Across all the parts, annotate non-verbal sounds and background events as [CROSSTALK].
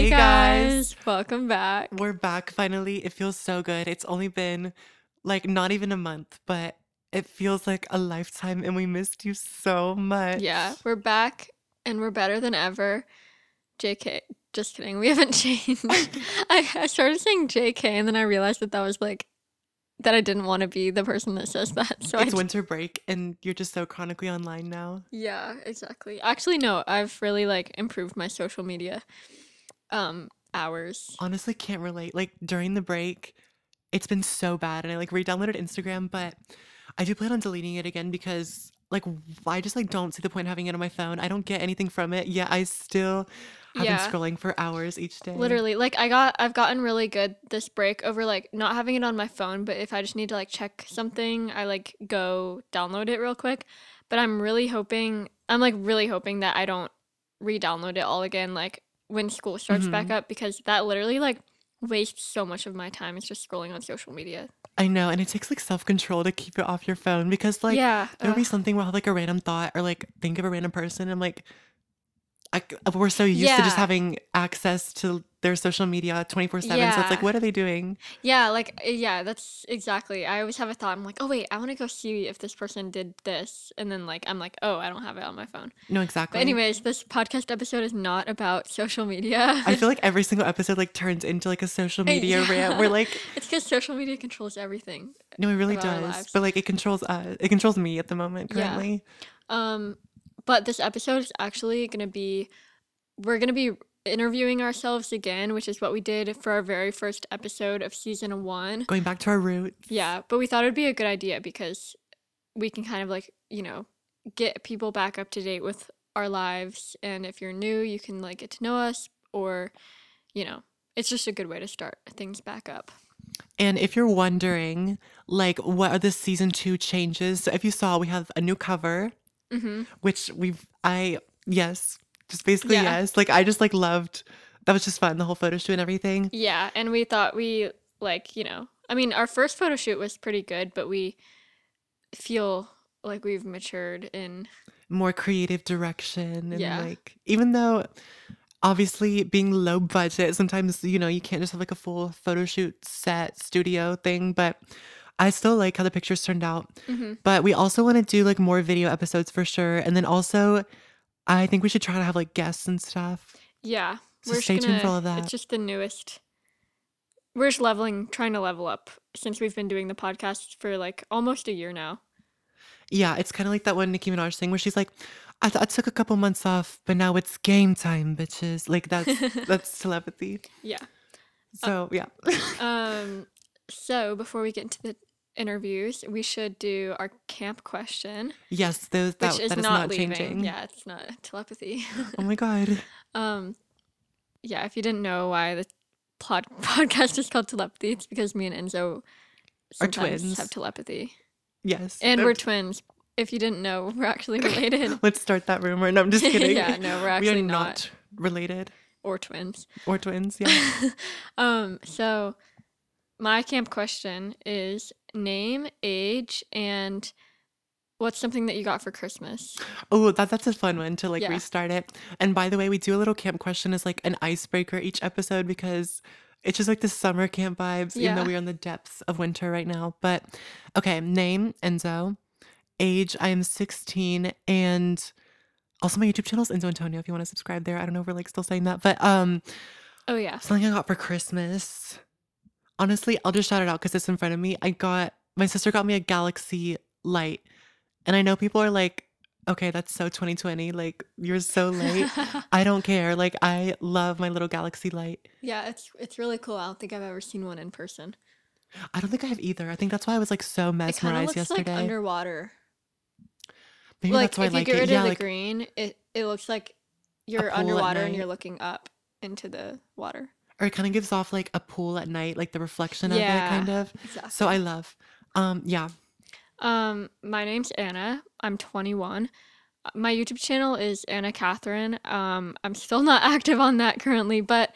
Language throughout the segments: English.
Hey, guys. welcome back. We're back finally. It feels so good. It's only been like not even a month, but it feels like a lifetime and we missed you so much. Yeah, we're back and we're better than ever. JK, just kidding. We [LAUGHS] haven't changed. I, I started saying JK and then I realized that that was like that I didn't want to be the person that says that. So it's I winter break and you're just so chronically online now. Yeah, exactly. Actually, no, I've really like improved my social media um hours. Honestly, can't relate. Like during the break, it's been so bad and I like re-downloaded Instagram, but I do plan on deleting it again because like I just like don't see the point of having it on my phone. I don't get anything from it. Yeah, I still have Yeah. been scrolling for hours each day. Literally, like I got I've gotten really good this break over like not having it on my phone, but if I just need to like check something, I like go download it real quick. But I'm really hoping I'm like really hoping that I don't re-download it all again like when school starts back Mhm. up because that literally like wastes so much of my time. It's just scrolling on social media. I know, and it takes like self-control to keep it off your phone because like yeah. there'll be something where I'll have like a random thought or like think of a random person. I'm like, I, we're so used to just having access to their social media 24 7. So it's like, what are they doing? Yeah, like uh, yeah, that's exactly. I always have a thought. I'm like, oh wait, I want to go see if this person did this, and then like I'm like, oh, I don't have it on my phone. No, exactly But anyways, this podcast episode is not about social media. I feel [LAUGHS] like every single episode like turns into like a social media rant. We're like, it's because social media controls everything. no, it really does. But like it controls us. It controls me at the moment Yeah. currently. Um, but this episode is actually gonna be, we're gonna be interviewing ourselves again, which is what we did for our very first episode of season one. Going back to our roots. Yeah, but we thought it'd be a good idea because we can kind of like, you know, get people back up to date with our lives. And if you're new, you can like get to know us or, you know, it's just a good way to start things back up. And if you're wondering, like, what are the season two changes? So if you saw, we have a new cover. Mm-hmm. which we've I yes, just basically Yeah. yes. Like I just like loved that was just fun, the whole photo shoot and everything. Yeah, and we thought we like, you know, I mean, our first photo shoot was pretty good, but we feel like we've matured in More creative direction and Yeah. like even though obviously being low budget, sometimes you know, you can't just have like a full photo shoot set studio thing, but I still like how the pictures turned out. Mhm. But we also want to do like more video episodes for sure. And then also I think we should try to have like guests and stuff. yeah. So just stay tuned for gonna- all of that. It's just the newest. We're just leveling, trying to level up since we've been doing the podcast for like almost a year now. Yeah, it's kind of like that one Nicki Minaj thing where she's like, I, th- I took a couple months off, but now it's game time, bitches. Like that's [LAUGHS] that's telepathy. Yeah. So yeah, [LAUGHS] Um. So before we get into the interviews, we should do our camp question, yes, those that, which is that is not, not changing. Yeah, it's not [LAUGHS] telepathy. Oh my god. [LAUGHS] Um, yeah, if you didn't know why the pod- [LAUGHS] podcast is called telepathy, it's because me and Enzo Are sometimes twins. have telepathy, Yes. and we're twins. If you didn't know, we're actually related. Let's start that rumor. No, I'm just kidding. yeah, no, we're we actually are not, not related or twins. or twins. Yeah. um, so my camp question is name, age, and what's something that you got for Christmas? oh, that that's a fun one to like Yeah. restart it. And by the way, we do a little camp question as like an icebreaker each episode because it's just like the summer camp vibes, even though we're in the depths of winter right now. But okay, name Enzo, age I am 16, and also my YouTube channel is Enzo Antonio. If you want to subscribe there, I don't know if we're like still saying that, but um, Oh yeah, something I got for Christmas. Honestly, I'll just shout it out because it's in front of me. I got my sister got me a Galaxy Light, and I know people are like, "Okay, that's so 2020. Like you're so late." [LAUGHS] I don't care. Like I love my little Galaxy Light. yeah, it's it's really cool. I don't think I've ever seen one in person. I don't think I have either. I think that's why I was like so mesmerized It kind of mesmerized looks yesterday. like underwater. Maybe like that's why if I like you get it. rid Yeah, of the like green, it it looks like you're underwater and you're looking up into the water. Or it kind of gives off like a pool at night, like the reflection of it, kind of. Exactly. So I love. Um, yeah. Um, my name's Anna. I'm 21. Uh, My YouTube channel is Anna Catherine. Um, I'm still not [LAUGHS] active on that currently, but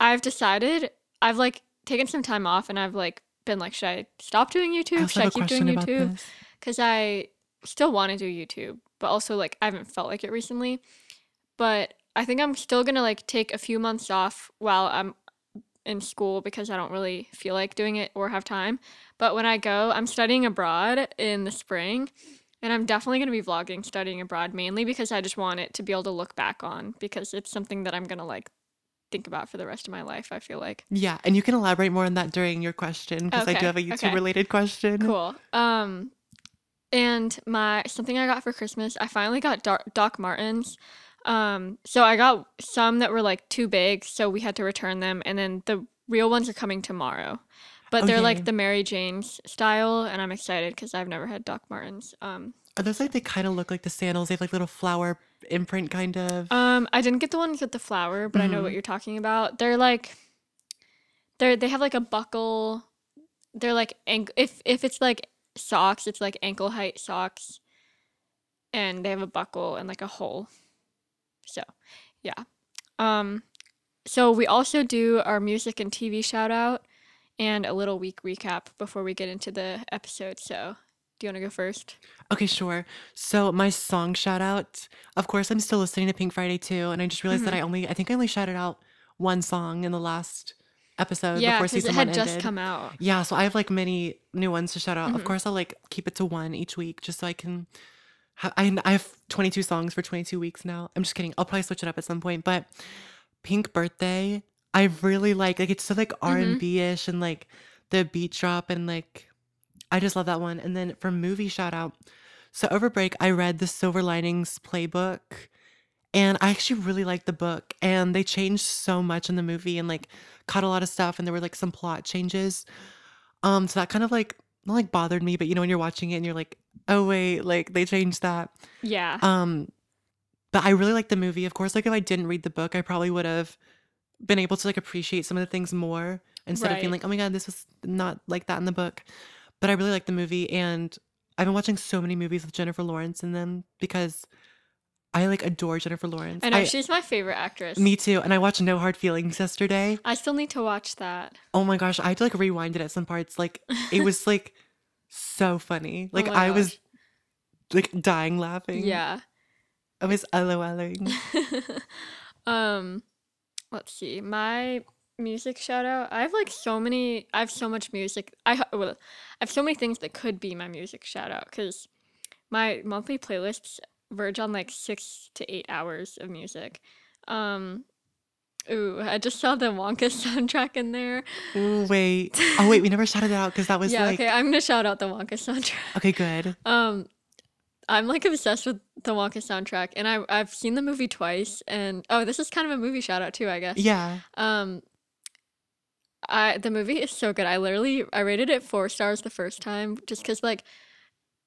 I've decided I've like taken some time off and I've like been like, should I stop doing I YouTube? also Should I keep doing YouTube? Because I still want to do YouTube, but also like I haven't felt like it recently. But I think I'm still gonna like take a few months off while I'm in school because I don't really feel like doing it or have time. But when I go, I'm studying abroad in the spring. And I'm definitely going to be vlogging studying abroad mainly because I just want it to be able to look back on because it's something that I'm going to like think about for the rest of my life, I feel like. Yeah, and you can elaborate more on that during your question because I do have a YouTube okay. related question. Cool. Um and my something I got for Christmas, I finally got Doc, Doc Martens. Um so I got some that were like too big, so we had to return them and then the real ones are coming tomorrow. But they're like the Mary Jane's style and I'm excited cuz I've never had Doc Martens. Um Are those like they kind of look like the sandals? They have like little flower imprint, kind of. um I didn't get the ones with the flower, but I know what you're talking about. They're like they're they have like a buckle. They're like ankle if if it's like socks, it's like ankle height socks. And they have a buckle and like a hole. So, yeah. Um so we also do our music and TV shout out and a little week recap before we get into the episode. So, do you want to go first? Okay, sure. So my song shout out, of course, I'm still listening to Pink Friday 2, and I just realized that Mhm. I only, I think I only shouted out one song in the last episode yeah, before because it season had one just ended. come out. Yeah, so I have like many new ones to shout out. Of Mhm. course, I'll like keep it to one each week just so I can. I I have 22 songs for 22 weeks now. I'm just kidding. I'll probably switch it up at some point, but Pink Birthday, I really like. Like it's so like Mm-hmm. R&B ish and like the beat drop and like I just love that one. And then for movie shout out, so over break I read the Silver Linings Playbook. And I actually really liked the book, and they changed so much in the movie, and like cut a lot of stuff, and there were like some plot changes. Um, so that kind of like not like bothered me, but you know when you're watching it and you're like, oh wait, like they changed that. Yeah. Um, but I really like the movie. Of course, like if I didn't read the book, I probably would have been able to like appreciate some of the things more instead of being like, oh my god, this was not like that in the book. But I really like the movie, and I've been watching so many movies with Jennifer Lawrence in them because I like adore Jennifer Lawrence. I know she's my favorite actress. me too. And I watched No Hard Feelings yesterday. I still need to watch that. Oh my gosh, I had to like rewind it at some parts. Like it was [LAUGHS] like so funny. Like Oh I was like dying laughing. Yeah. I was LOLing. [LAUGHS] um let's see. My music shout out. I have like so many I have so much music. I well, I have so many things that could be my music shout out cuz my monthly playlists verge on like 6 to 8 hours of music. Um Ooh, I just saw the Wonka [LAUGHS] soundtrack in there. Ooh, wait. [LAUGHS] Oh wait, we never shouted it out because that was yeah, like okay, I'm gonna shout out the Wonka soundtrack. okay, good. [LAUGHS] Um, I'm like obsessed with the Wonka soundtrack, and I I've seen the movie twice. And oh, this is kind of a movie shout out too, I guess. Yeah. Um, I the movie is so good. I literally I rated it four stars the first time just because like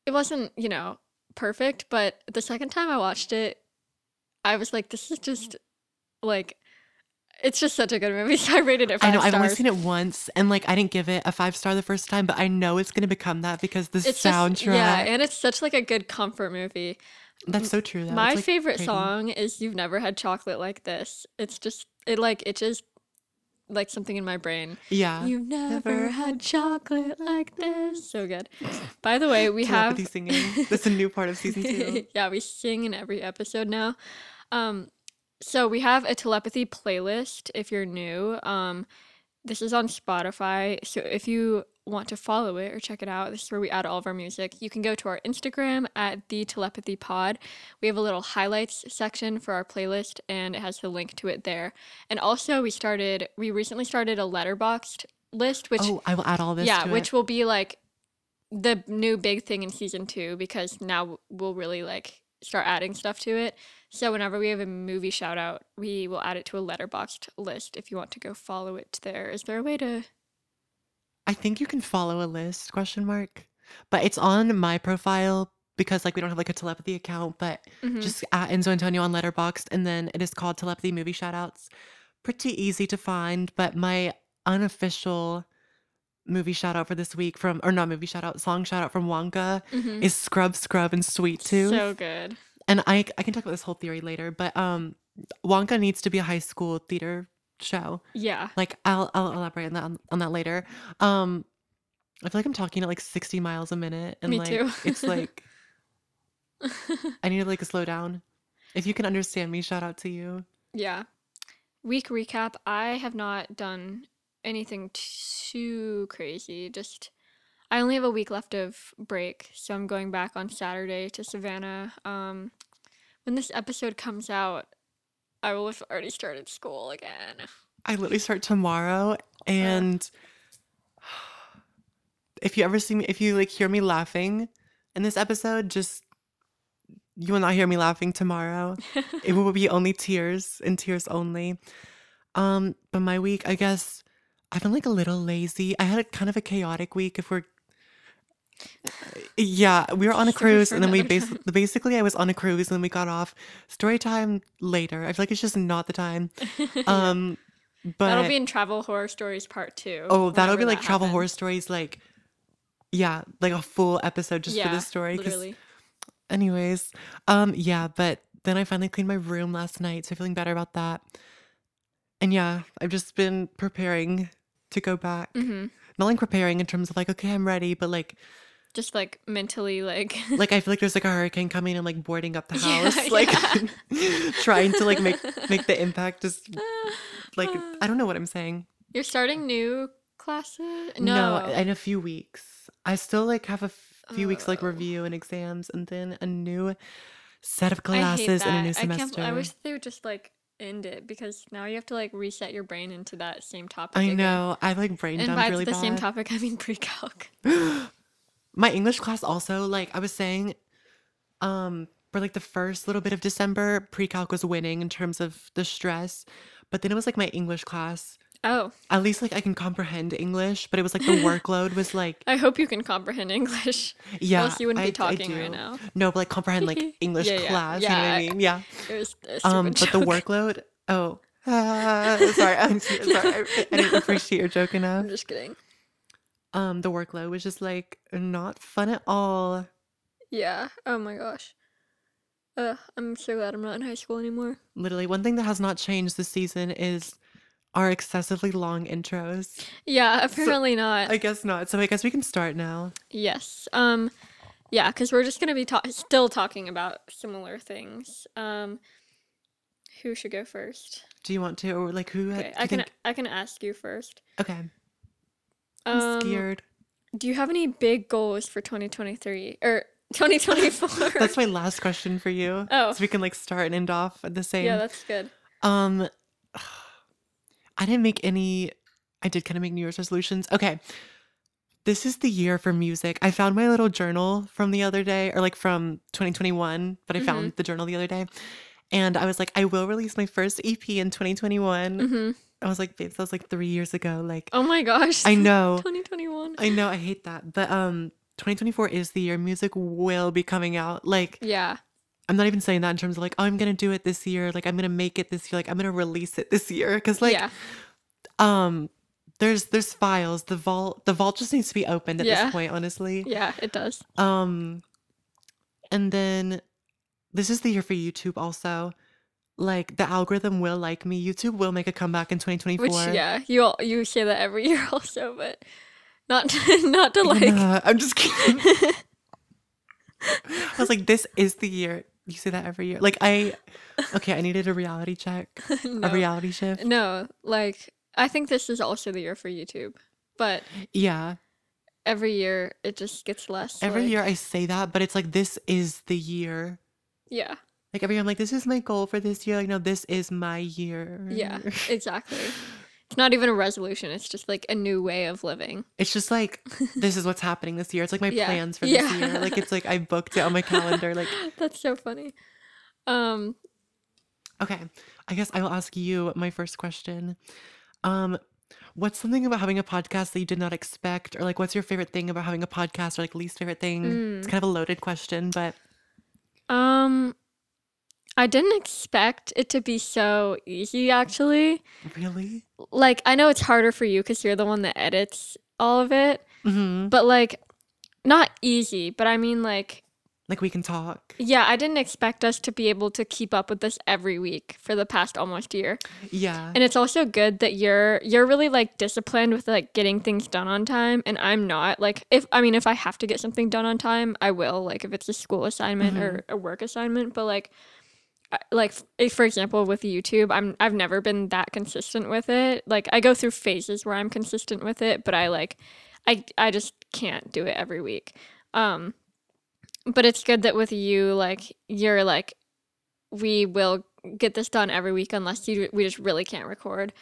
it wasn't you know perfect, but the second time I watched it, I was like, this is just like it's just such a good movie. [LAUGHS] So I rated it I know. stars. I've only seen it once, and like I didn't give it a five star the first time, but I know it's gonna become that because the it's soundtrack. just yeah, and it's such like a good comfort movie. That's so true. Though. My like, favorite song is "You've Never Had Chocolate Like This." It's just it like it just like something in my brain. Yeah. You've never had chocolate like this. So good. By the way, we have Telepathy singing. [LAUGHS] That's a new part of season two. [LAUGHS] yeah, we sing in every episode now. Um, so we have a telepathy playlist if you're new. Um, this is on Spotify. So if you want to follow it or check it out, this is where we add all of our music. You can go to our Instagram at the telepathy pod. We have a little highlights section for our playlist and it has the link to it there. And also we started we recently started a Letterboxd list, which oh, I will add all this. yeah, which it. will be like the new big thing in season two because now we'll really like start adding stuff to it. So whenever we have a movie shout out, we will add it to a Letterboxd list if you want to go follow it there. Is there a way to I think you can follow a list question mark, but it's on my profile because like we don't have like a telepathy account, but Mhm. just at Enzo Antonio on Letterboxd, and then it is called Telepathy Movie Shoutouts. Pretty easy to find, but my unofficial movie shout out for this week from or not movie shout out song shout out from Wonka Mhm. is Scrub Scrub and Sweet Tooth. so good? And I I can talk about this whole theory later, but um Wonka needs to be a high school theater show. Yeah. Like I'll I'll elaborate on that on, on that later. Um I feel like I'm talking at like 60 miles a minute and Me like too. it's like [LAUGHS] I need to like slow down. If you can understand me, shout out to you. yeah. Week recap. I have not done anything too crazy. Just I only have a week left of break, so I'm going back on Saturday to Savannah. Um, when this episode comes out, I will have already started school again. I literally start tomorrow and [SIGHS] if you ever see me if you like hear me laughing in this episode, just you will not hear me laughing tomorrow. [LAUGHS] it will be only tears and tears only. Um, but my week, I guess I've been like a little lazy. I had a kind of a chaotic week if we're yeah, we were on a cruise and then we basically basically I was on a cruise and then we got off. Story time later. I feel like it's just not the time. [LAUGHS] Um but That'll be in Travel Horror Stories Part 2. oh, that'll be like that travel horror stories like yeah, like a full episode just for Yeah, this story 'cause literally. anyways, um yeah, but then I finally cleaned my room last night, so I'm feeling better about that. And yeah, I've just been preparing to go back. hmm Not like preparing in terms of like, okay, I'm ready, but like Just like mentally, like. [LAUGHS] like I feel like there's like a hurricane coming and like boarding up the Yeah, house, [LAUGHS] like yeah. [LAUGHS] trying to like make make the impact just [SIGHS] like uh. I don't know what I'm saying. You're starting new classes? No, No. in a few weeks. I still like have a f- few weeks like Oh. review and exams and then a new set of classes and a new that. I semester. I wish they would just like end it because now you have to like reset your brain into that same topic. I again. know. I like brain And dumped by really the same topic, I mean pre-calc. [GASPS] My English class also, like I was saying, um, for like the first little bit of December, pre-calc was winning in terms of the stress. But then it was like my English class. Oh, At least like I can comprehend English, but it was like the [LAUGHS] workload was like, I hope you can comprehend English. [LAUGHS] yeah, else you wouldn't I, be talking right now. No, but like comprehend like [LAUGHS] English Yeah, yeah, class. You know what I I- mean? Yeah. It was Um, but the workload. Oh, ah, sorry. I'm so- sorry. I, I didn't appreciate your joke enough. I'm just kidding. Um, the workload was just like not fun at all. Yeah. Oh my gosh. Uh, I'm so glad I'm not in high school anymore. Literally, one thing that has not changed this season is our excessively long intros. Yeah, apparently not. I guess not. So I guess we can start now. Yes. Um yeah, cuz we're just going to be ta- still talking about similar things. Um who should go first? Do you want to, or like who? Okay, I can think- I can ask you first. Okay, I'm Um scared. do you have any big goals for 2023 or [LAUGHS] 2024? [LAUGHS] That's my last question for you. Oh. so we can like start and end off at the same. Yeah, that's good. Um, [SIGHS] I didn't make any. I did kind of make New Year's resolutions. Okay. This is the year for music. I found my little journal from the other day, or like from 2021, but I Mhm. found the journal the other day. And I was like, I will release my first EP in 2021. Mhm. I was like, babes, that was like three years ago. Like, Oh my gosh. I know. [LAUGHS] 2021. I know, I hate that. But um 2024 is the year music will be coming out. Like, Yeah. I'm not even saying that in terms of like, oh, I'm gonna do it this year. Like, I'm gonna make it this year. Like, I'm gonna release it this year. Cause like, yeah. um, there's there's files. The vault the vault just needs to be opened at Yeah. this point, honestly. Yeah, it does. Um, and then this is the year for YouTube also. Like the algorithm will like me. YouTube will make a comeback in 2024. Which yeah, you all, you say that every [LAUGHS] year also, but not [LAUGHS] not to like Nah, I'm just kidding. [LAUGHS] I was like, this is the year. You say that every year. Like I, okay, I needed a reality check, no. a reality shift. No, like I think this is also the year for YouTube, but Yeah, every year it just gets less. every like- year I say that, but it's like this is the year. Yeah, Like every year, I'm like, this is my goal for this year. Like, no, this is my year. yeah, [LAUGHS] exactly. It's not even a resolution. It's just like a new way of living. It's just like [LAUGHS] this is what's happening this year. It's like my Yeah. plans for [LAUGHS] this Yeah. year. Like it's like I booked it on my calendar. Like That's so funny. Um, okay, I guess I will ask you my first question. Um, what's something about having a podcast that you did not expect, or like what's your favorite thing about having a podcast, or like least favorite thing? It's Mm. kind of a loaded question, but um, I didn't expect it to be so easy. Actually, really, like I know it's harder for you because you're the one that edits all of it, hmm but like not easy. But I mean, like like we can talk. Yeah, I didn't expect us to be able to keep up with this every week for the past almost year. Yeah, And it's also good that you're you're really like disciplined with like getting things done on time and I'm not. Like if I mean if I have to get something done on time, I will, like if it's a school assignment or a work assignment, but like like for example with YouTube, I'm I've never been that consistent with it. Like I go through phases where I'm consistent with it, but I like I I just can't do it every week. Um but it's good that with you like you're like we will get this done every week unless you we just really can't record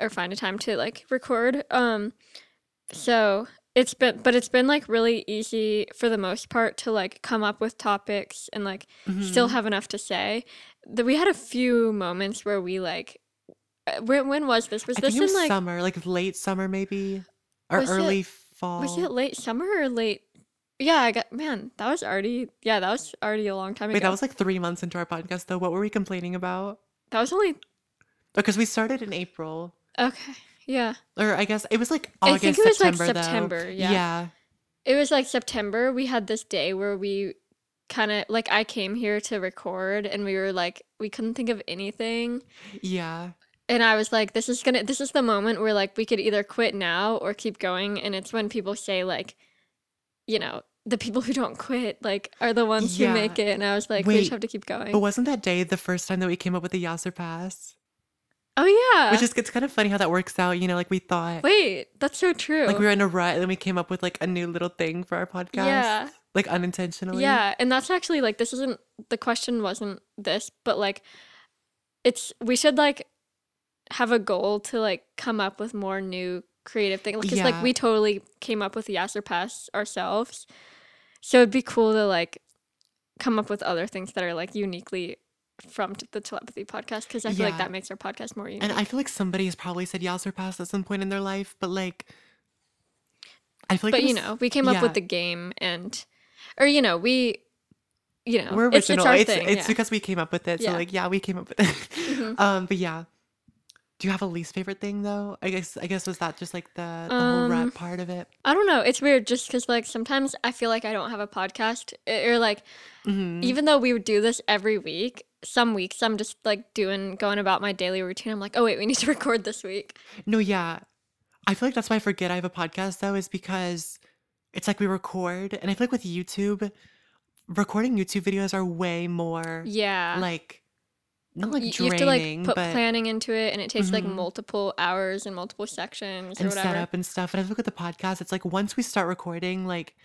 or find a time to like record. Um so it's been but it's been like really easy for the most part to like come up with topics and like still Mhm. have enough to say. That we had a few moments where we like uh, when when was this? Was I this it was in like summer, like late summer maybe, or early it- early was it late summer or late Yeah, I got man, that was already yeah, that was already a long time Wait, ago. that was like three months into our podcast though. What were we complaining about? that was only Because we started in April, okay. Yeah. or I guess it was like I think it was, like, September, though. Yeah. Yeah. It was like September. We had this day where we kind of like I came here to record and we were like we couldn't think of anything. Yeah. And I was like this is going to this is the moment where like we could either quit now or keep going and it's when people say like you know, the people who don't quit like are the ones Yeah. who make it and I was like we just have to keep going. But wasn't that day the first time that we came up with the Yasser Pass? Oh yeah. Which is it's kind of funny how that works out. You know, like we thought Wait, that's so true. like we were in a rut and then we came up with like a new little thing for our podcast. Yeah. Like unintentionally. Yeah, and that's actually like this isn't the question wasn't this, but like it's we should like have a goal to like come up with more new creative things because like Yeah. we totally came up with the Yasser Pass ourselves. So it'd be cool to like come up with other things that are like uniquely from the telepathy podcast because I feel like that makes our podcast more unique. And I feel like somebody has probably said Yasser Pass at some point in their life, but like I feel like but it you know, we came up with the game and or you know, we you know, we're original. it's our It's thing. it's yeah. because we came up with it. So Yeah. like yeah, we came up with it. Mhm. [LAUGHS] um, but yeah. Do you have a least favorite thing though? I guess I guess was that just like the, the whole Um, rap part of it? I don't know. It's weird just because, like, sometimes I feel like I don't have a podcast. eh, Or, like, Mhm. even though we would do this every week, some weeks I'm just, like, doing, going about my daily routine. I'm like, oh, wait, we need to [LAUGHS] record this week. No, yeah. I feel like that's why I forget I have a podcast though, is because it's like we record, and I feel like with YouTube, recording YouTube videos are way more Yeah. like not like Y- draining, you have to, like, put but planning into it, and it takes, like, Mhm. multiple hours and multiple sections or and whatever. setup and stuff. And I look at the podcast, it's like once we start recording, like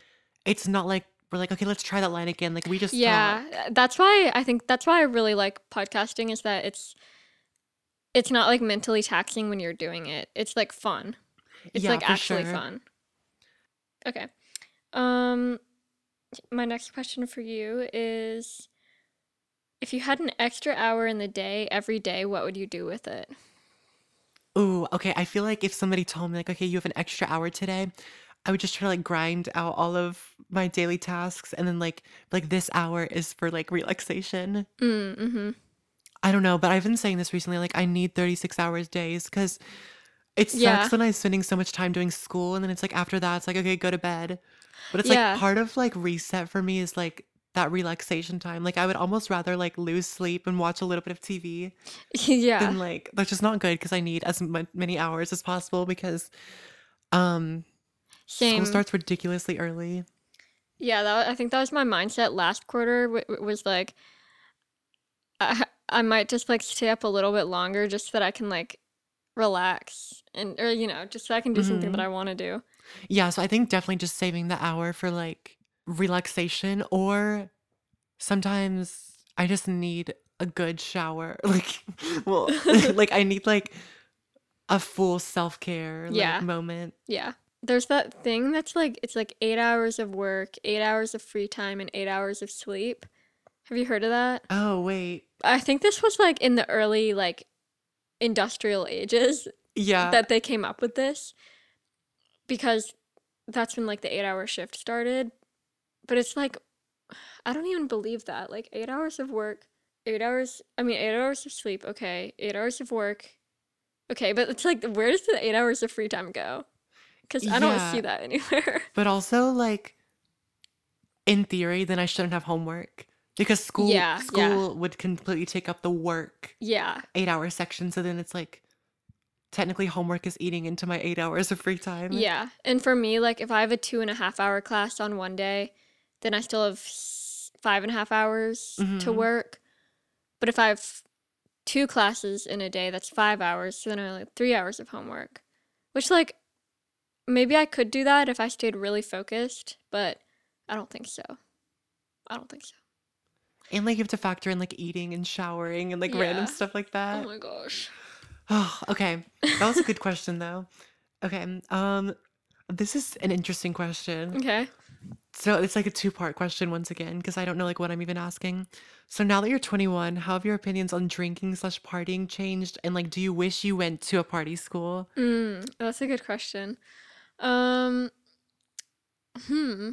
it's not like we're like, okay, let's try that line again. Like we just Yeah. uh, That's why I think that's why I really like podcasting is that it's, it's not, like, mentally taxing when you're doing it. It's, like, fun. It's Yeah, like for actually sure. fun. Okay. Um my next question for you is if you had an extra hour in the day every day, what would you do with it? Ooh, okay. I feel like if somebody told me like, okay, you have an extra hour today, I would just try to like grind out all of my daily tasks and then like like this hour is for like relaxation. Mm, mhm. I don't know, but I've been saying this recently. Like, I need 36 hours days because it sucks Yeah. when I'm spending so much time doing school. And then it's like, after that, it's like, okay, go to bed. But it's Yeah. like part of like reset for me is like that relaxation time. Like, I would almost rather like lose sleep and watch a little bit of TV [LAUGHS] yeah. than like, that's just not good because I need as mu- many hours as possible because um Same. school starts ridiculously early. Yeah, that I think that was my mindset last quarter w- was like I I might just like stay up a little bit longer just so that I can like relax and or you know, just so I can do something that Mhm. I want to do. Yeah, so I think definitely just saving the hour for like relaxation or sometimes I just need a good shower. [LAUGHS] Like well [LAUGHS] like I need like a full self-care Yeah. like moment. Yeah. There's that thing that's like it's like 8 hours of work, 8 hours of free time and 8 hours of sleep. Have you heard of that? Oh, wait. I think this was like in the early like industrial ages Yeah. that they came up with this because that's when like the 8-hour shift started. But it's like I don't even believe that. Like 8 hours of work, 8 hours, I mean 8 hours of sleep, okay. 8 hours of work. Okay, but it's like where does the 8 hours of free time go? Cuz I don't see that anywhere. But also like in theory then I shouldn't have homework because school Yeah, yeah. school would completely take up the work yeah. 8-hour section so then it's like technically homework is eating into my 8 hours of free time. Yeah. And for me, like if I have a two and a half hour class on one day, then I still have five and a half hours to Mhm. work. But if I have two classes in a day, that's five hours. So then I only have three hours of homework, which like maybe I could do that if I stayed really focused, but I don't think so. I don't think so. And like you have to factor in like eating and showering and like random stuff like that. Oh my gosh. Oh, okay. That was a good [LAUGHS] question though. Okay. Um this is an interesting question. Okay. So it's like a two-part question once again, because I don't know like what I'm even asking. So now that you're 21, how have your opinions on drinking slash partying changed? And like, do you wish you went to a party school? Mm, that's a good question. Um, hmm.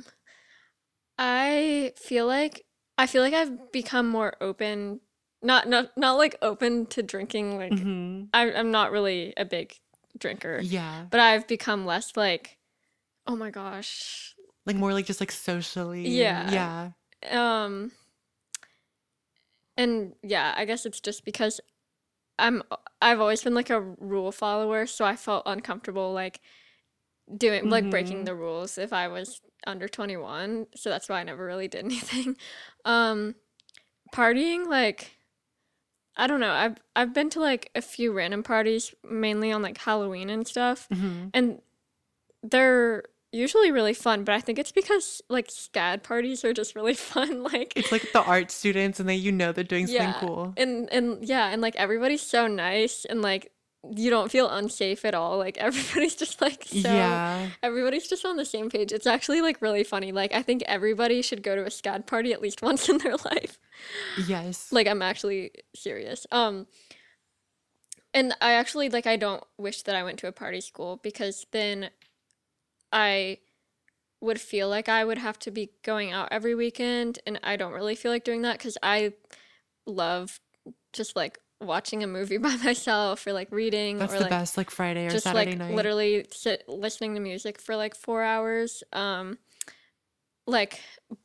I feel like I feel like I've become more open. Not not not like open to drinking. Like hmm I, I'm not really a big drinker, Yeah. but I've become less like, oh my gosh. Like more like just like socially. Yeah. Yeah. Um. And yeah, I guess it's just because I'm I've always been like a rule follower, so I felt uncomfortable like doing like breaking Mhm. the rules if I was under 21. So that's why I never really did [LAUGHS] anything. Um partying like I don't know. I've I've been to like a few random parties mainly on like Halloween and stuff hmm and they're usually really fun, but I think it's because like SCAD parties are just really [LAUGHS] fun like It's like the art students and they you know they're doing something yeah cool. and and yeah and like everybody's so nice and like you don't feel unsafe at all. Like [LAUGHS] everybody's just like so Yeah. everybody's just on the same page. It's actually like really funny. Like i think everybody should go to a scad party at least [LAUGHS] once in their life. Yes. like i'm actually serious. Um and i actually like i don't wish that i went to a party school because then i would feel like i would have to be going out every weekend and i don't really feel like doing that because i love just like watching a movie [LAUGHS] by myself or like reading That's or the like best like Friday or just Saturday like night. literally sit listening to music for like four hours um like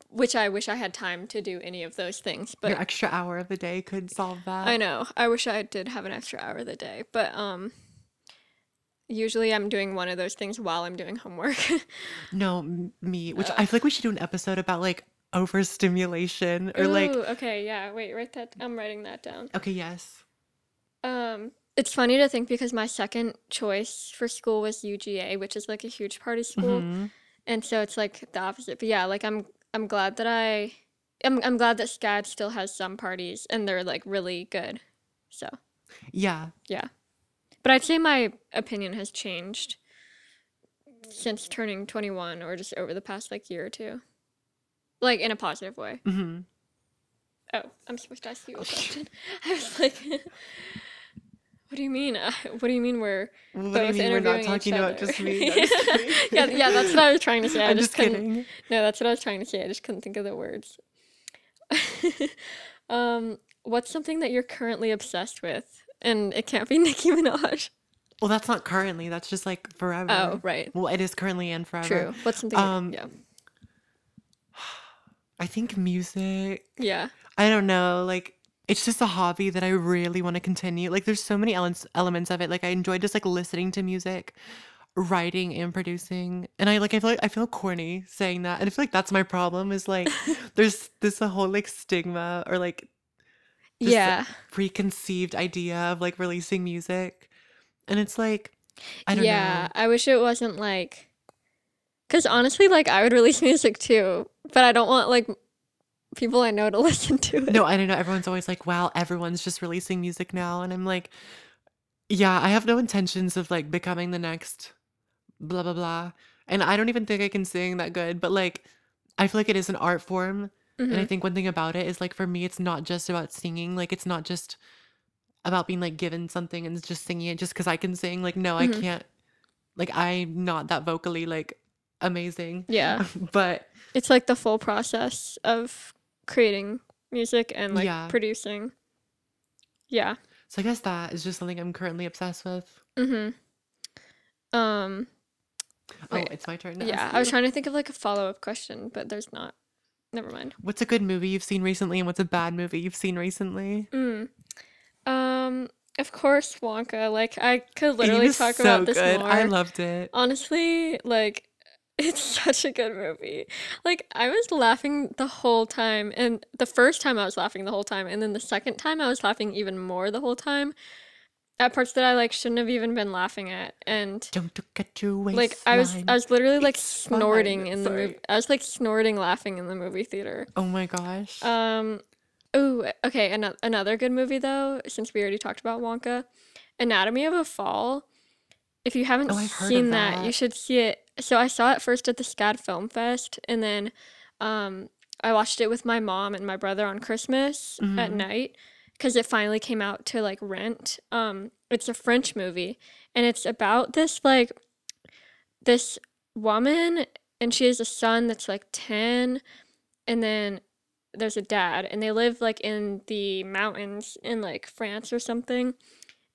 which i wish i had time to do any of those things but Your extra hour of the day could solve that. I know. I wish I did have an extra hour of the day, but um usually I'm doing one of those things while I'm doing homework. [LAUGHS] No, me, which Uh. I feel like we should do an episode about like overstimulation or like Ooh, okay, yeah. Wait, write that I'm writing that down. okay, yes. Um it's funny to think because my second choice for school was UGA, which is like a huge party school. Mhm. And so it's like the opposite. But yeah, like I'm I'm glad that I I'm I'm glad that SCAD still has some parties and they're like really good. So, Yeah. yeah. But I'd say my opinion has changed since turning 21 or just over the past like year or two. Like in a positive way. hmm Oh, I'm supposed to ask you a question. [LAUGHS] I was like [LAUGHS] What do you mean? Uh, [LAUGHS] what do you mean we're What do you both mean we're not talking each about just me? No, just kidding. yeah, yeah, that's what I was trying to say. I I'm just, just couldn't kidding. No, that's what I was trying to say. I just couldn't think of the words. um, what's something that you're currently obsessed with? And it can't be Nicki Minaj. Well, that's not currently. That's just like forever. Oh, right. Well, it is currently and forever. True. What's something? Um, yeah. I think music. Yeah. I don't know. Like, it's just a hobby that I really want to continue. Like, there's so many elements elements of it. Like, I enjoy just like listening to music, writing and producing. And I like. I feel like I feel corny saying that, and I feel like that's my problem. Is like, [LAUGHS] there's this a whole like stigma or like yeah. preconceived idea of like releasing music, and it's like, I don't yeah. know. Yeah, I wish it wasn't like. Because honestly, like, I would release [LAUGHS] music too, but I don't want, like, people I know to [LAUGHS] listen to it. No, I don't know. Everyone's always like, wow, everyone's just releasing music now. And I'm like, yeah, I have no intentions of like becoming the next blah, blah, blah. And I don't even think I can sing that good, but like, I feel like it is an art form. And I Mhm. think one thing about it is like, for me, it's not just about singing. Like, it's not just about being like given something and just singing it just because I can sing. Like, no, I Mhm. can't. Like, I'm not that vocally like amazing. Yeah. [LAUGHS] but It's like the full process of creating music and, like, Yeah. producing. Yeah. so I guess that is just something I'm currently obsessed with. Mm hmm. Um, Oh, Wait, it's my turn. To yeah, I was trying to think of like a follow up question, but there's not. Never mind. What's a good movie you've seen recently and what's a bad movie you've seen recently? Mm. Um, of course, Wonka. Like I could literally talk so about this good. more. I loved it. Honestly, like It's [LAUGHS] such a good movie. Like I was laughing the whole time and the first time I was laughing the whole time and then the second time I was laughing even more the whole time at parts that I like shouldn't have even been laughing at and Don't look at your waistline. like I was I was literally like It's snorting fine, in the movie. I was like snorting laughing in the movie theater. Oh my gosh. Um oh okay, ano- another good movie though since we already talked about Wonka, Anatomy of a Fall. If you haven't Oh, I've heard of seen that, you should see it. So I saw it first at the SCAD Film Fest and then um I watched it with my mom and my brother on Christmas at Mhm. night because it finally came out to like rent. Um it's a French movie and it's about this like this woman and she has a son that's like 10 and then there's a dad and they live like in the mountains in like France or something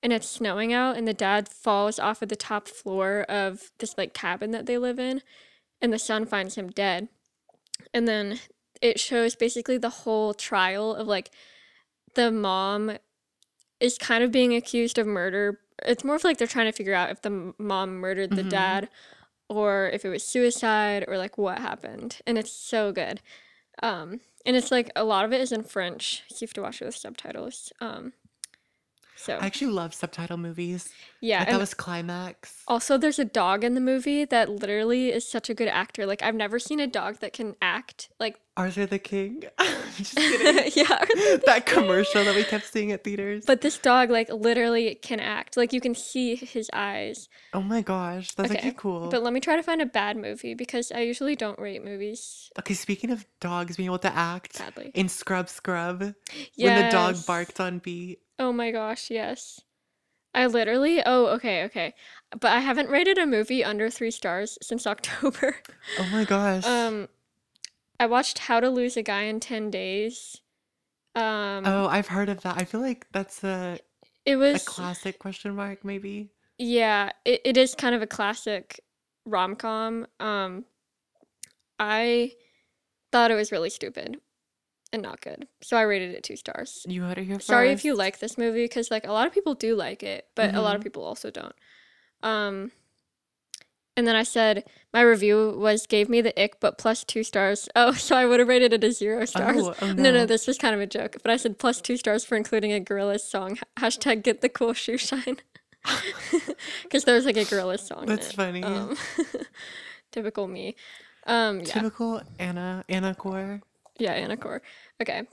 and it's snowing out and the dad falls off of the top floor of this like cabin that they live in and the son finds him dead. And then it shows basically the whole trial of like the mom is kind of being accused of murder. It's more of like they're trying to figure out if the mom murdered the Mhm. dad or if it was suicide or like what happened and it's so good. Um and it's like a lot of it is in french. So you have to watch it with subtitles. Um so I actually love subtitle movies. yeah like that was Climax. also there's a dog in the movie that literally is such a good actor like i've never seen a dog that can act like Arthur the King. [LAUGHS] Just [LAUGHS] kidding. yeah [LAUGHS] that commercial that we kept seeing at theaters. but this dog like literally can act like you can see his eyes oh my gosh, that's Okay, actually cool. but let me try to find a bad movie because i usually don't rate movies okay, speaking of dogs being able to act, badly in Scrub Scrub, when the dog Yes. barked on beat. Oh my gosh, yes. I literally, oh, okay, okay. But I haven't rated a movie under three stars since [LAUGHS] October. Oh my gosh. Um, I watched How to Lose a Guy in 10 Days. Um, oh, I've heard of that. I feel like that's a it was a classic question mark, maybe. yeah, it, it is kind of a classic rom com. Um, I thought it was really stupid and not good. So I rated it two stars. You heard it here Sorry if you like this movie because like a lot of people do like it, but a lot of Mhm. people also don't. Um, and then I said my review was gave me the ick, but plus two stars. [LAUGHS] Oh, so I would have rated it a zero stars. Oh, oh [LAUGHS] No, no, no. this was kind of a joke. But I said plus two stars for including a Gorillaz song. Hashtag get the cool shoe shine. [LAUGHS] Because there was like a Gorillaz song. in That's funny. Um, typical me. Um, yeah, Typical Anna Anna Core. yeah, Anacor. Okay.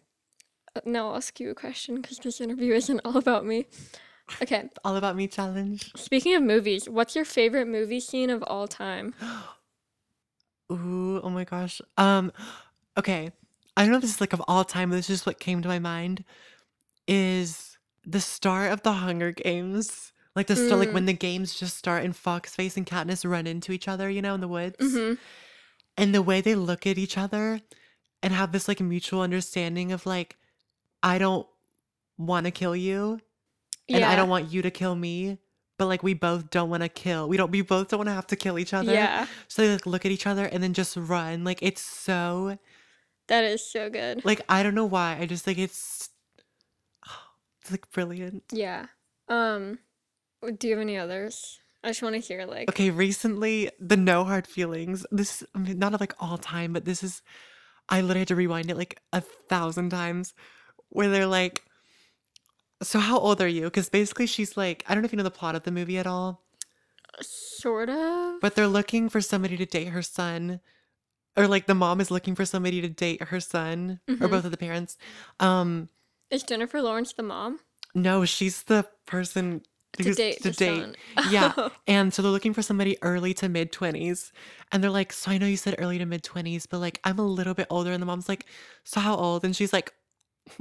Uh, Now I'll ask you a question because this interview [LAUGHS] isn't all about me. Okay. [LAUGHS] All about me challenge. Speaking of movies, what's your favorite movie scene of all time? [GASPS] Ooh, oh my gosh. Um, okay. I don't know if this is like of all time, but this is just what came to my mind. Is the start of the Hunger Games. Like the start, like Mm. when the games just start and Foxface and Katniss run into each other, you know, in the woods. Mm-hmm. And the way they look at each other and have this like mutual understanding of like, I don't want to kill you and I don't want you to kill me. But like we both don't want to kill. We don't we both don't want to have to kill each other. Yeah, So they like look at each other and then just run. Like it's so that is so good. like I don't know why. I just think it's it's [SIGHS] like brilliant. Yeah. Um, do you have any others? I just want to hear like. Okay, recently the no hard feelings. This I mean, not of like all time, but this is I literally had to rewind it like a thousand times where they're like so how old are you? Because basically she's like I don't know if you know the plot of the movie at all, Sort of. but they're looking for somebody to date her son. Or like the mom is looking for somebody to date her son, or Mhm. both of the parents. Um, Is Jennifer Lawrence the mom? No, she's the person To date to the date. [LAUGHS] Yeah. And so they're looking for somebody early to mid 20s. And they're like, So I know you said early to mid 20s, but like I'm a little bit older. And the mom's like, So how old? And she's like,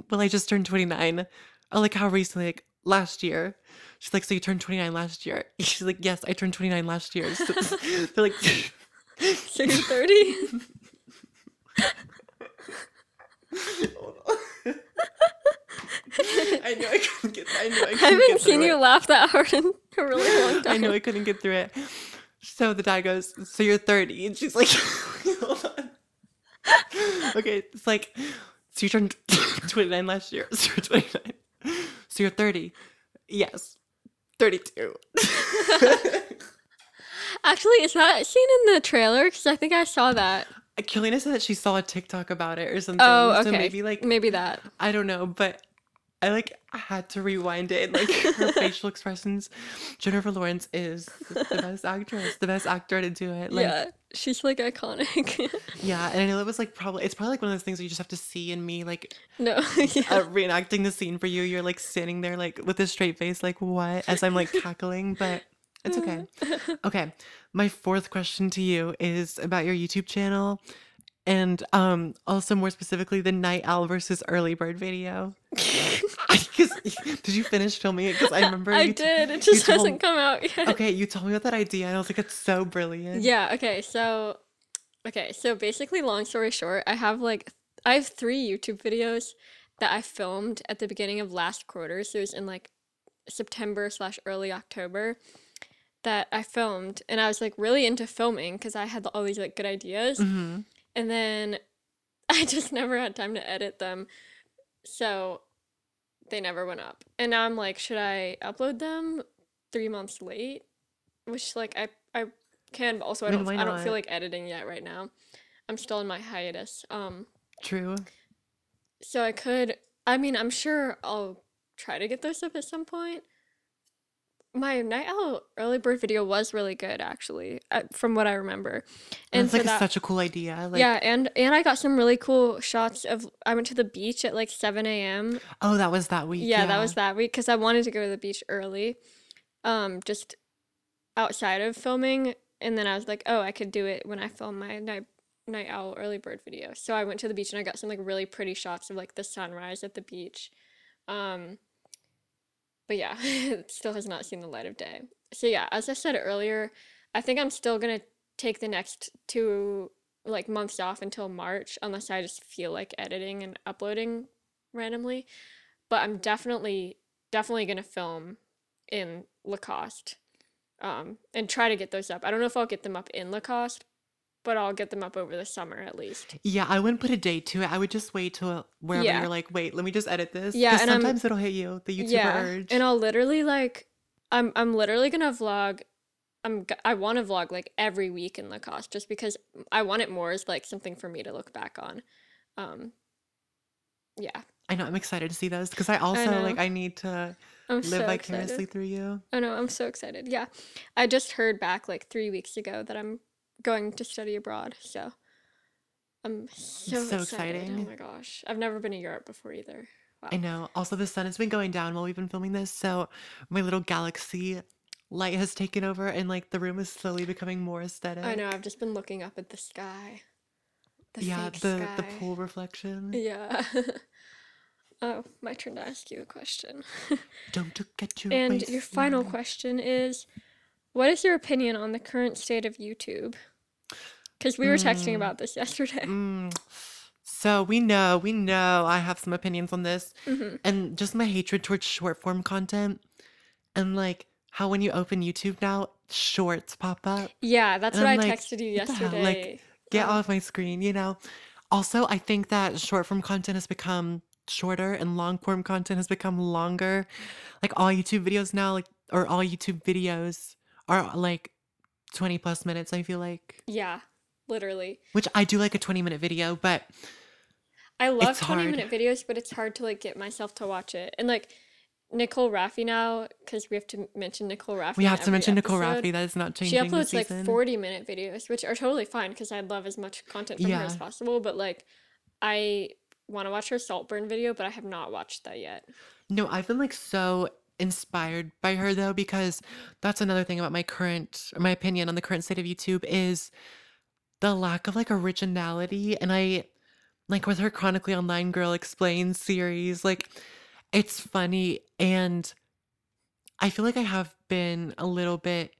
Well, I just turned 29. Oh, like how recently? Like last year. She's like, So you turned 29 last year? [LAUGHS] She's like, Yes, I turned 29 last year. [LAUGHS] So they're like, So you're 30? I knew I couldn't get. I knew I I [LAUGHS] couldn't haven't get seen you it. laugh that hard in a really long [LAUGHS] time. I know I couldn't get through it. So the dad goes, So you're 30. And she's like, [LAUGHS] Hold on. Okay, it's like, So you turned 29 last year. So you're 29. So you're 30. Yes. 32. Actually, is that seen in the trailer? Because I think I saw that. Killiana said that she saw a TikTok about it or something. Oh, okay. So maybe like Maybe that. I don't know, but I like had to rewind it. Like her [LAUGHS] facial expressions. Jennifer Lawrence is the best actress, the best actor to do it. Like yeah, she's like iconic. [LAUGHS] yeah, and I know it was like probably it's probably like one of those things where you just have to see in me like no, [LAUGHS] yeah. uh, reenacting the scene for you. You're like standing there like with a straight face, like what? As I'm like cackling, but it's okay. Okay, my fourth question to you is about your YouTube channel, and um also more specifically the night owl versus early bird video. [LAUGHS] [LAUGHS] did you finish filming it? Because I remember I you t- did. It just told- hasn't come out yet. [LAUGHS] Okay, you told me about that idea, and I was like, it's so brilliant. Yeah, okay. So okay, so basically long story short, I have like I have 3 YouTube videos that I filmed at the beginning of last quarter. So it was in like September slash early October that I filmed and I was like really into filming because I had all these like good ideas. hmm And then [LAUGHS] I just never had time to edit them. So they never went up. And now I'm like, should I upload them three months late? Which like I I can, but also I I don't I don't feel like editing yet right now. I'm still in my hiatus. Um True. so I could I mean I'm sure I'll try to get those up at some point. My night owl early bird video was really good actually, uh, from what I remember. And it's like that- such a cool idea. Like, yeah, and and I got some really cool shots of. I went to the beach at like seven a.m. oh, that was that week. Yeah, that was that week because I wanted to go to the beach early, um, just outside of filming, and then I was like, oh, I could do it when I film my night night owl early bird video. So I went to the beach and I got some like really pretty shots of like the sunrise at the beach, um. But yeah, [LAUGHS] it still has not seen the light of day. So yeah, as I said earlier, I think I'm still gonna take the next two like months off until March unless I just feel like editing and uploading randomly. But I'm definitely definitely gonna film in Lacoste. Um, and try to get those up. I don't know if I'll get them up in Lacoste, but I'll get them up over the summer at least. Yeah, I wouldn't put a date to it. I would just wait till wherever Yeah. you're like, wait, let me just edit this. Yeah, and I'm- sometimes it'll hit you, the YouTuber yeah, urge. and I'll literally like, I'm I'm literally gonna vlog. I'm I want to vlog like every week in Lacoste just because I want it more as like something for me to look back on. Um, yeah, I know I'm excited to see those because I also know. like I need to I'm live so vicariously excited. through you. I know I'm so excited. Yeah, I just heard back like three weeks ago that I'm going to study abroad, so I'm so, so excited. Oh my gosh, I've never been to Europe before either. Wow. I know. Also, the sun has been going down while we've been filming this, so my little galaxy light has taken over, and like the room is slowly becoming more aesthetic. I know. I've just been looking up at the sky. The yeah, the the pool reflection. Yeah. [LAUGHS] oh, my turn to ask you a question. [LAUGHS] Don't get your and your final question is what is your opinion on the current state of YouTube? Because we were texting Mm. about this yesterday. [LAUGHS] Mm. So we know, we know I have some opinions on this, hmm and just my hatred towards short form content, and like how when you open YouTube now, shorts pop up. Yeah, that's And what I I'm like, texted you hell? Like, yesterday. Get Um, off my screen, you know. Also, I think that short form content has become shorter and long form content has become longer. Like all YouTube videos now, like or all YouTube videos are like 20 plus minutes, I feel like. Yeah, literally. Which I do like a 20 minute video, but I love It's 20 hard. minute videos, but it's hard to like get myself to watch it. And like Nicole Rafiee now, because we have to mention Nicole Rafiee. we have to mention Nicole episode. Rafiee. That is not She changing this uploads like 40 minute videos, which are totally fine because I love as much content from her as possible. But like, I want to watch her Saltburn video, but I have not watched that yet. No, I've been like so inspired by her though because that's another thing about my current my opinion on the current state of YouTube is the lack of like originality and I like with her chronically online girl explains series like it's funny and I feel like I have been a little bit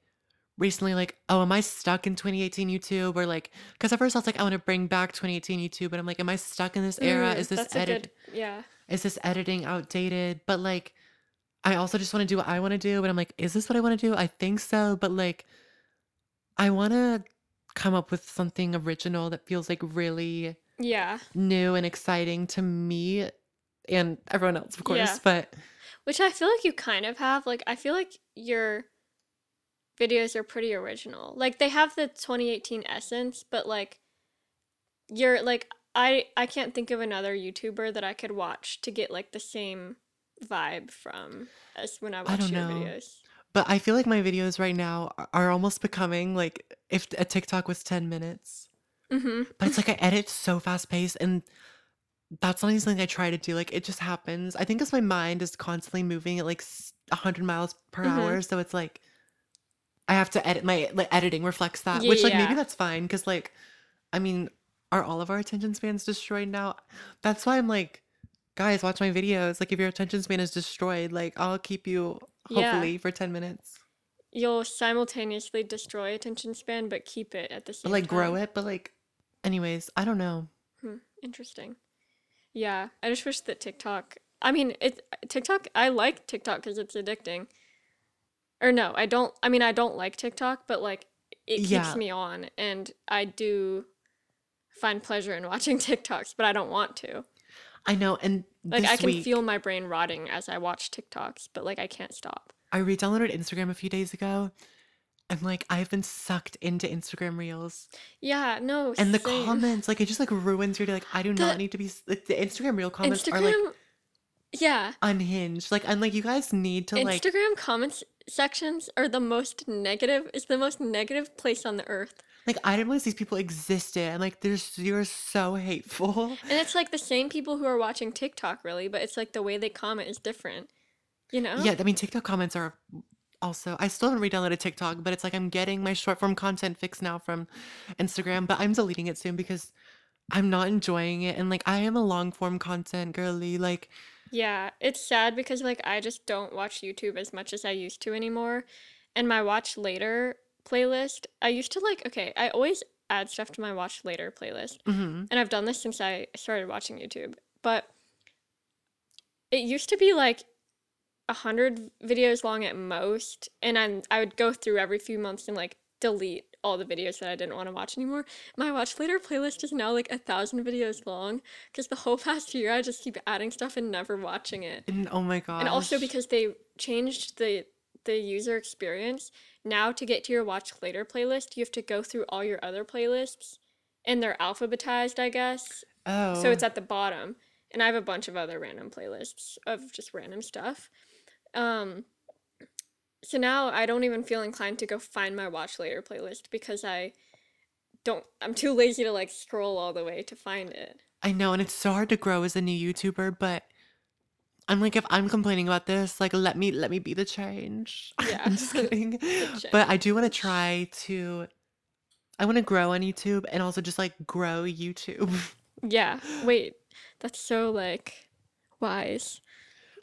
recently like oh am I stuck in 2018 YouTube or like because at first I was like I want to bring back 2018 YouTube but I'm like am I stuck in this era Mm, is this that's a edit good, yeah. is this editing outdated? But like, I also just want to do what I want to do. But I'm like, is this what I want to do? I think so. But like, I want to come up with something original that feels like really Yeah. new and exciting to me and everyone else, of course. Yeah. But Which I feel like you kind of have. Like, I feel like your videos are pretty original. Like they have the 2018 essence, but like you're like I I can't think of another YouTuber that I could watch to get like the same vibe from as when I I watch don't your know. videos. But I feel like my videos right now are almost becoming like if a TikTok was 10 minutes. Mhm. But it's like I edit so fast paced and that's not even something I try to do. Like it just happens. I think because my mind is constantly moving at like s- 100 miles per Mhm. hour. So it's like I have to edit my like editing reflects that, which like maybe that's fine because like I mean, are all of our attention spans destroyed now? That's why I'm like, guys, watch my videos. Like if your attention span is destroyed, like I'll keep you Yeah. hopefully for 10 minutes. You'll simultaneously destroy attention span but keep it at the same But like grow it, but like anyways, I don't know. Hmm, interesting. Yeah, I just wish that TikTok. I mean, it TikTok. I like TikTok because it's addicting. Or no, I don't. I mean, I don't like TikTok, but like it keeps Yeah. me on, and I do find pleasure in watching [LAUGHS] TikToks, but I don't want to. I know and Like I can week feel my brain rotting as I watch TikToks, but like I can't stop. I re-downloaded Instagram a few days ago and like I've been sucked into Instagram Reels Yeah, no, and the same. comments like it just like ruins your day. Like I do The not need to be like the Instagram Reel comments are like Yeah, unhinged. Like I'm like you guys need to like Instagram comments sections are the most negative. Is the most negative place on the earth. Like I didn't realize these people existed and like there's you're so hateful. And it's like the same people who are watching TikTok, really, but it's like the way they comment is different. You know? Yeah, I mean TikTok comments are also I still haven't re-downloaded TikTok, but it's like I'm getting my short form content fix now from Instagram, but I'm deleting it soon because I'm not enjoying it and like I am a long form content girly. Like Yeah, it's sad because like I just don't watch YouTube as much as I used to anymore. And my watch later playlist, I used to like, okay, I always add stuff to my watch later playlist. mhm. And I've done this since I started watching YouTube. But it used to be like a hundred videos long at most, and I I would go through every few months and like delete all the videos that I didn't want to watch anymore. My watch later playlist is now like a thousand videos long because the whole [LAUGHS] past year I just keep adding stuff and never watching it. And oh my god! And also because they changed the the user experience, now to get to your watch later playlist, you have to go through all your other playlists and they're alphabetized, I guess. oh. So it's at the bottom. And I have a bunch of other random playlists of just random stuff. Um so now I don't even feel inclined to go find my watch later playlist because I don't I'm too lazy to like scroll all the way to find it. I know, and it's so hard to grow as a new YouTuber, but I'm like, if I'm complaining about this, like let me let me be the change. [LAUGHS] Yeah. I'm just kidding. [LAUGHS] But I do want to try to I want to grow on YouTube and also just like grow YouTube. Yeah. [LAUGHS] Wait. That's so like wise.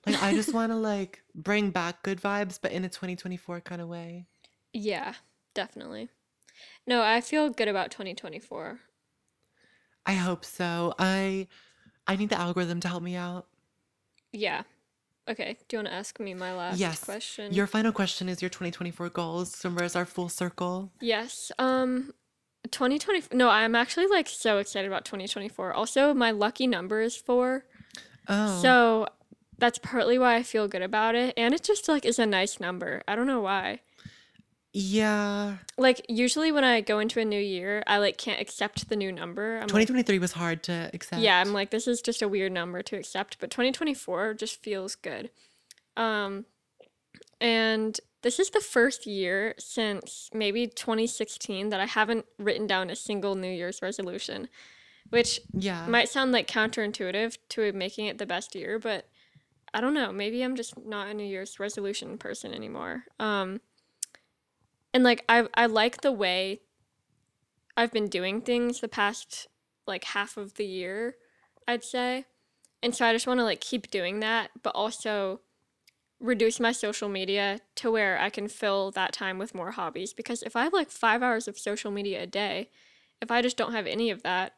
Like I just want to like bring back good vibes, but in a 2024 kind of way. Yeah, definitely. No, I feel good about 2024. I hope so. I I need the algorithm to help me out. Yeah. Okay. Do you want to ask me my last Yes. question? Your final question is your 2024 goals. So where's our full circle? Yes. Um 2020 No, I'm actually like so excited about 2024. Also, my lucky number is 4. Oh. So that's partly why I feel good about it and it just like is a nice number. I don't know why. Yeah. Like usually when I go into a new year, I like can't accept the new number. I'm like, 2023 was hard to accept. Yeah, I'm like, this is just a weird number to accept, but 2024 just feels good. Um, and this is the first year since maybe 2016 that I haven't written down a single New Year's resolution, which Yeah. might sound like counterintuitive to making it the best year, but I don't know. Maybe I'm just not a New Year's resolution person anymore. Um, and like I I like the way I've been doing things the past like half of the year, I'd say. And so I just want to like keep doing that, but also reduce my social media to where I can fill that time with more hobbies because if I have like 5 hours of social media a day, if I just don't have any of that,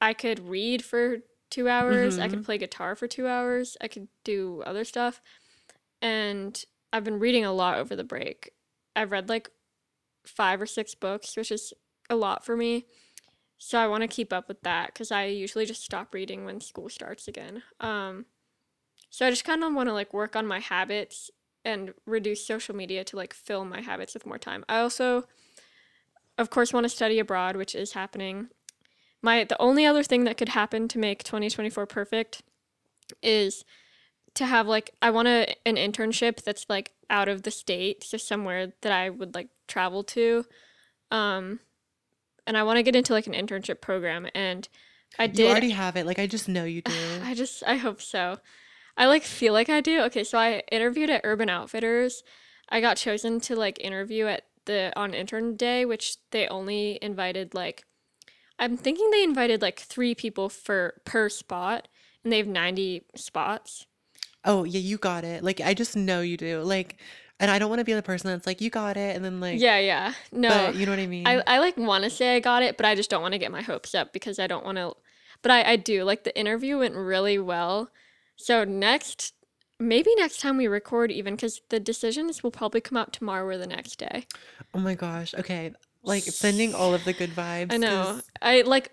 I could read for 2 hours, I could Mhm. play guitar for 2 hours, I could do other stuff. And I've been reading a lot over the break. I've read like 5 or 6 books, which is a lot for me. So I want to keep up with that cuz I usually just stop reading when school starts again. Um so I just kind of want to like work on my habits and reduce social media to like fill my habits with more time. I also of course want to study abroad, which is happening. My the only other thing that could happen to make 2024 perfect is to have like I want a, an internship that's like out of the state, so somewhere that I would like travel to. Um and I want to get into like an internship program and I did You already have it. Like I just know you do. [SIGHS] I just I hope so. I like feel like I do. Okay, so I interviewed at Urban Outfitters. I got chosen to like interview at the on intern day, which they only invited like I'm thinking they invited like 3 people for per spot and they have 90 spots. Oh, yeah, you got it. Like I just know you do. Like and I don't want to be the person that's like you got it and then like Yeah, yeah. No. but you know what I mean? I, I like want to say I got it, but I just don't want to get my hopes up because I don't want to. But I, I do. Like the interview went really well. So next, maybe next time we record, even because the decisions will probably come out tomorrow or the next day. oh my gosh. Okay. Like sending all of the good vibes. I know. I like.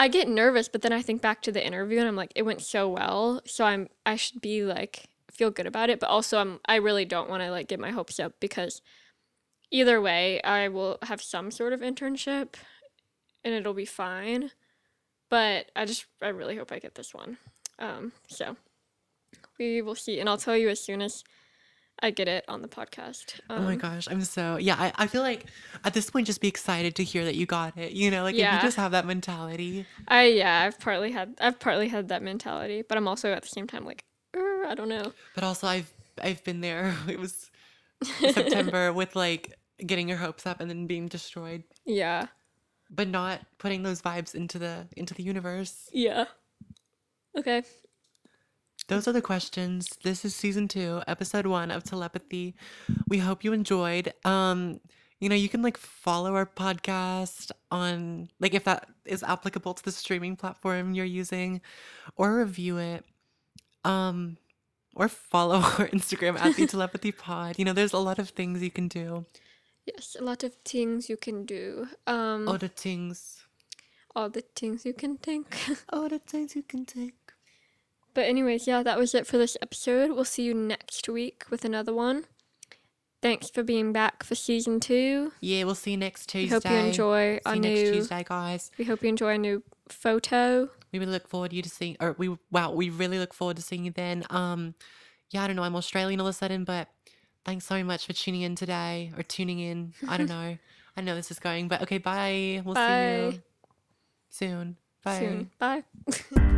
I get nervous, but then I think back to the interview and I'm like, it went so well. So I'm. I should be like feel good about it, but also I'm. I really don't want to like get my hopes up because either way, I will have some sort of internship and it'll be fine. But I just I really hope I get this one. Um so we will see and I'll tell you as soon as I get it on the podcast. Oh my Um, gosh, I'm so yeah. I, I feel like at this point, just be excited to hear that you got it. You know, like if you just have that mentality. I yeah, I've partly had I've partly had that mentality, but I'm also at the same time like "Er, I don't know. But also, I've I've been there. [LAUGHS] It was [LAUGHS] September with like getting your hopes up and then being destroyed, Yeah. but not putting those vibes into the into the universe. Yeah. Okay. Those are the questions. This is season two, episode one of telepathy. We hope you enjoyed. Um, you know, you can like follow our podcast on like if that is applicable to the streaming platform you're using, or review it. Um, or follow [LAUGHS] our Instagram at the [LAUGHS] telepathy pod. You know, there's a lot of things you can do. Yes, a lot of things you can do. Um All the things. all the things you can think. [LAUGHS] All the things you can take. But anyways, yeah, that was it for this episode. We'll see you next week with another one. Thanks for being back for season two. Yeah, we'll see you next Tuesday. We hope you enjoy See our you next new. Tuesday, guys. We hope you enjoy our new photo. we really look forward to you to seeing or we wow we really look forward to seeing you then um yeah i don't know i'm australian all of a sudden but thanks so much for tuning in today or tuning in i don't [LAUGHS] know i know this is going but okay bye we'll see Bye. you soon bye Soon. Bye. [LAUGHS]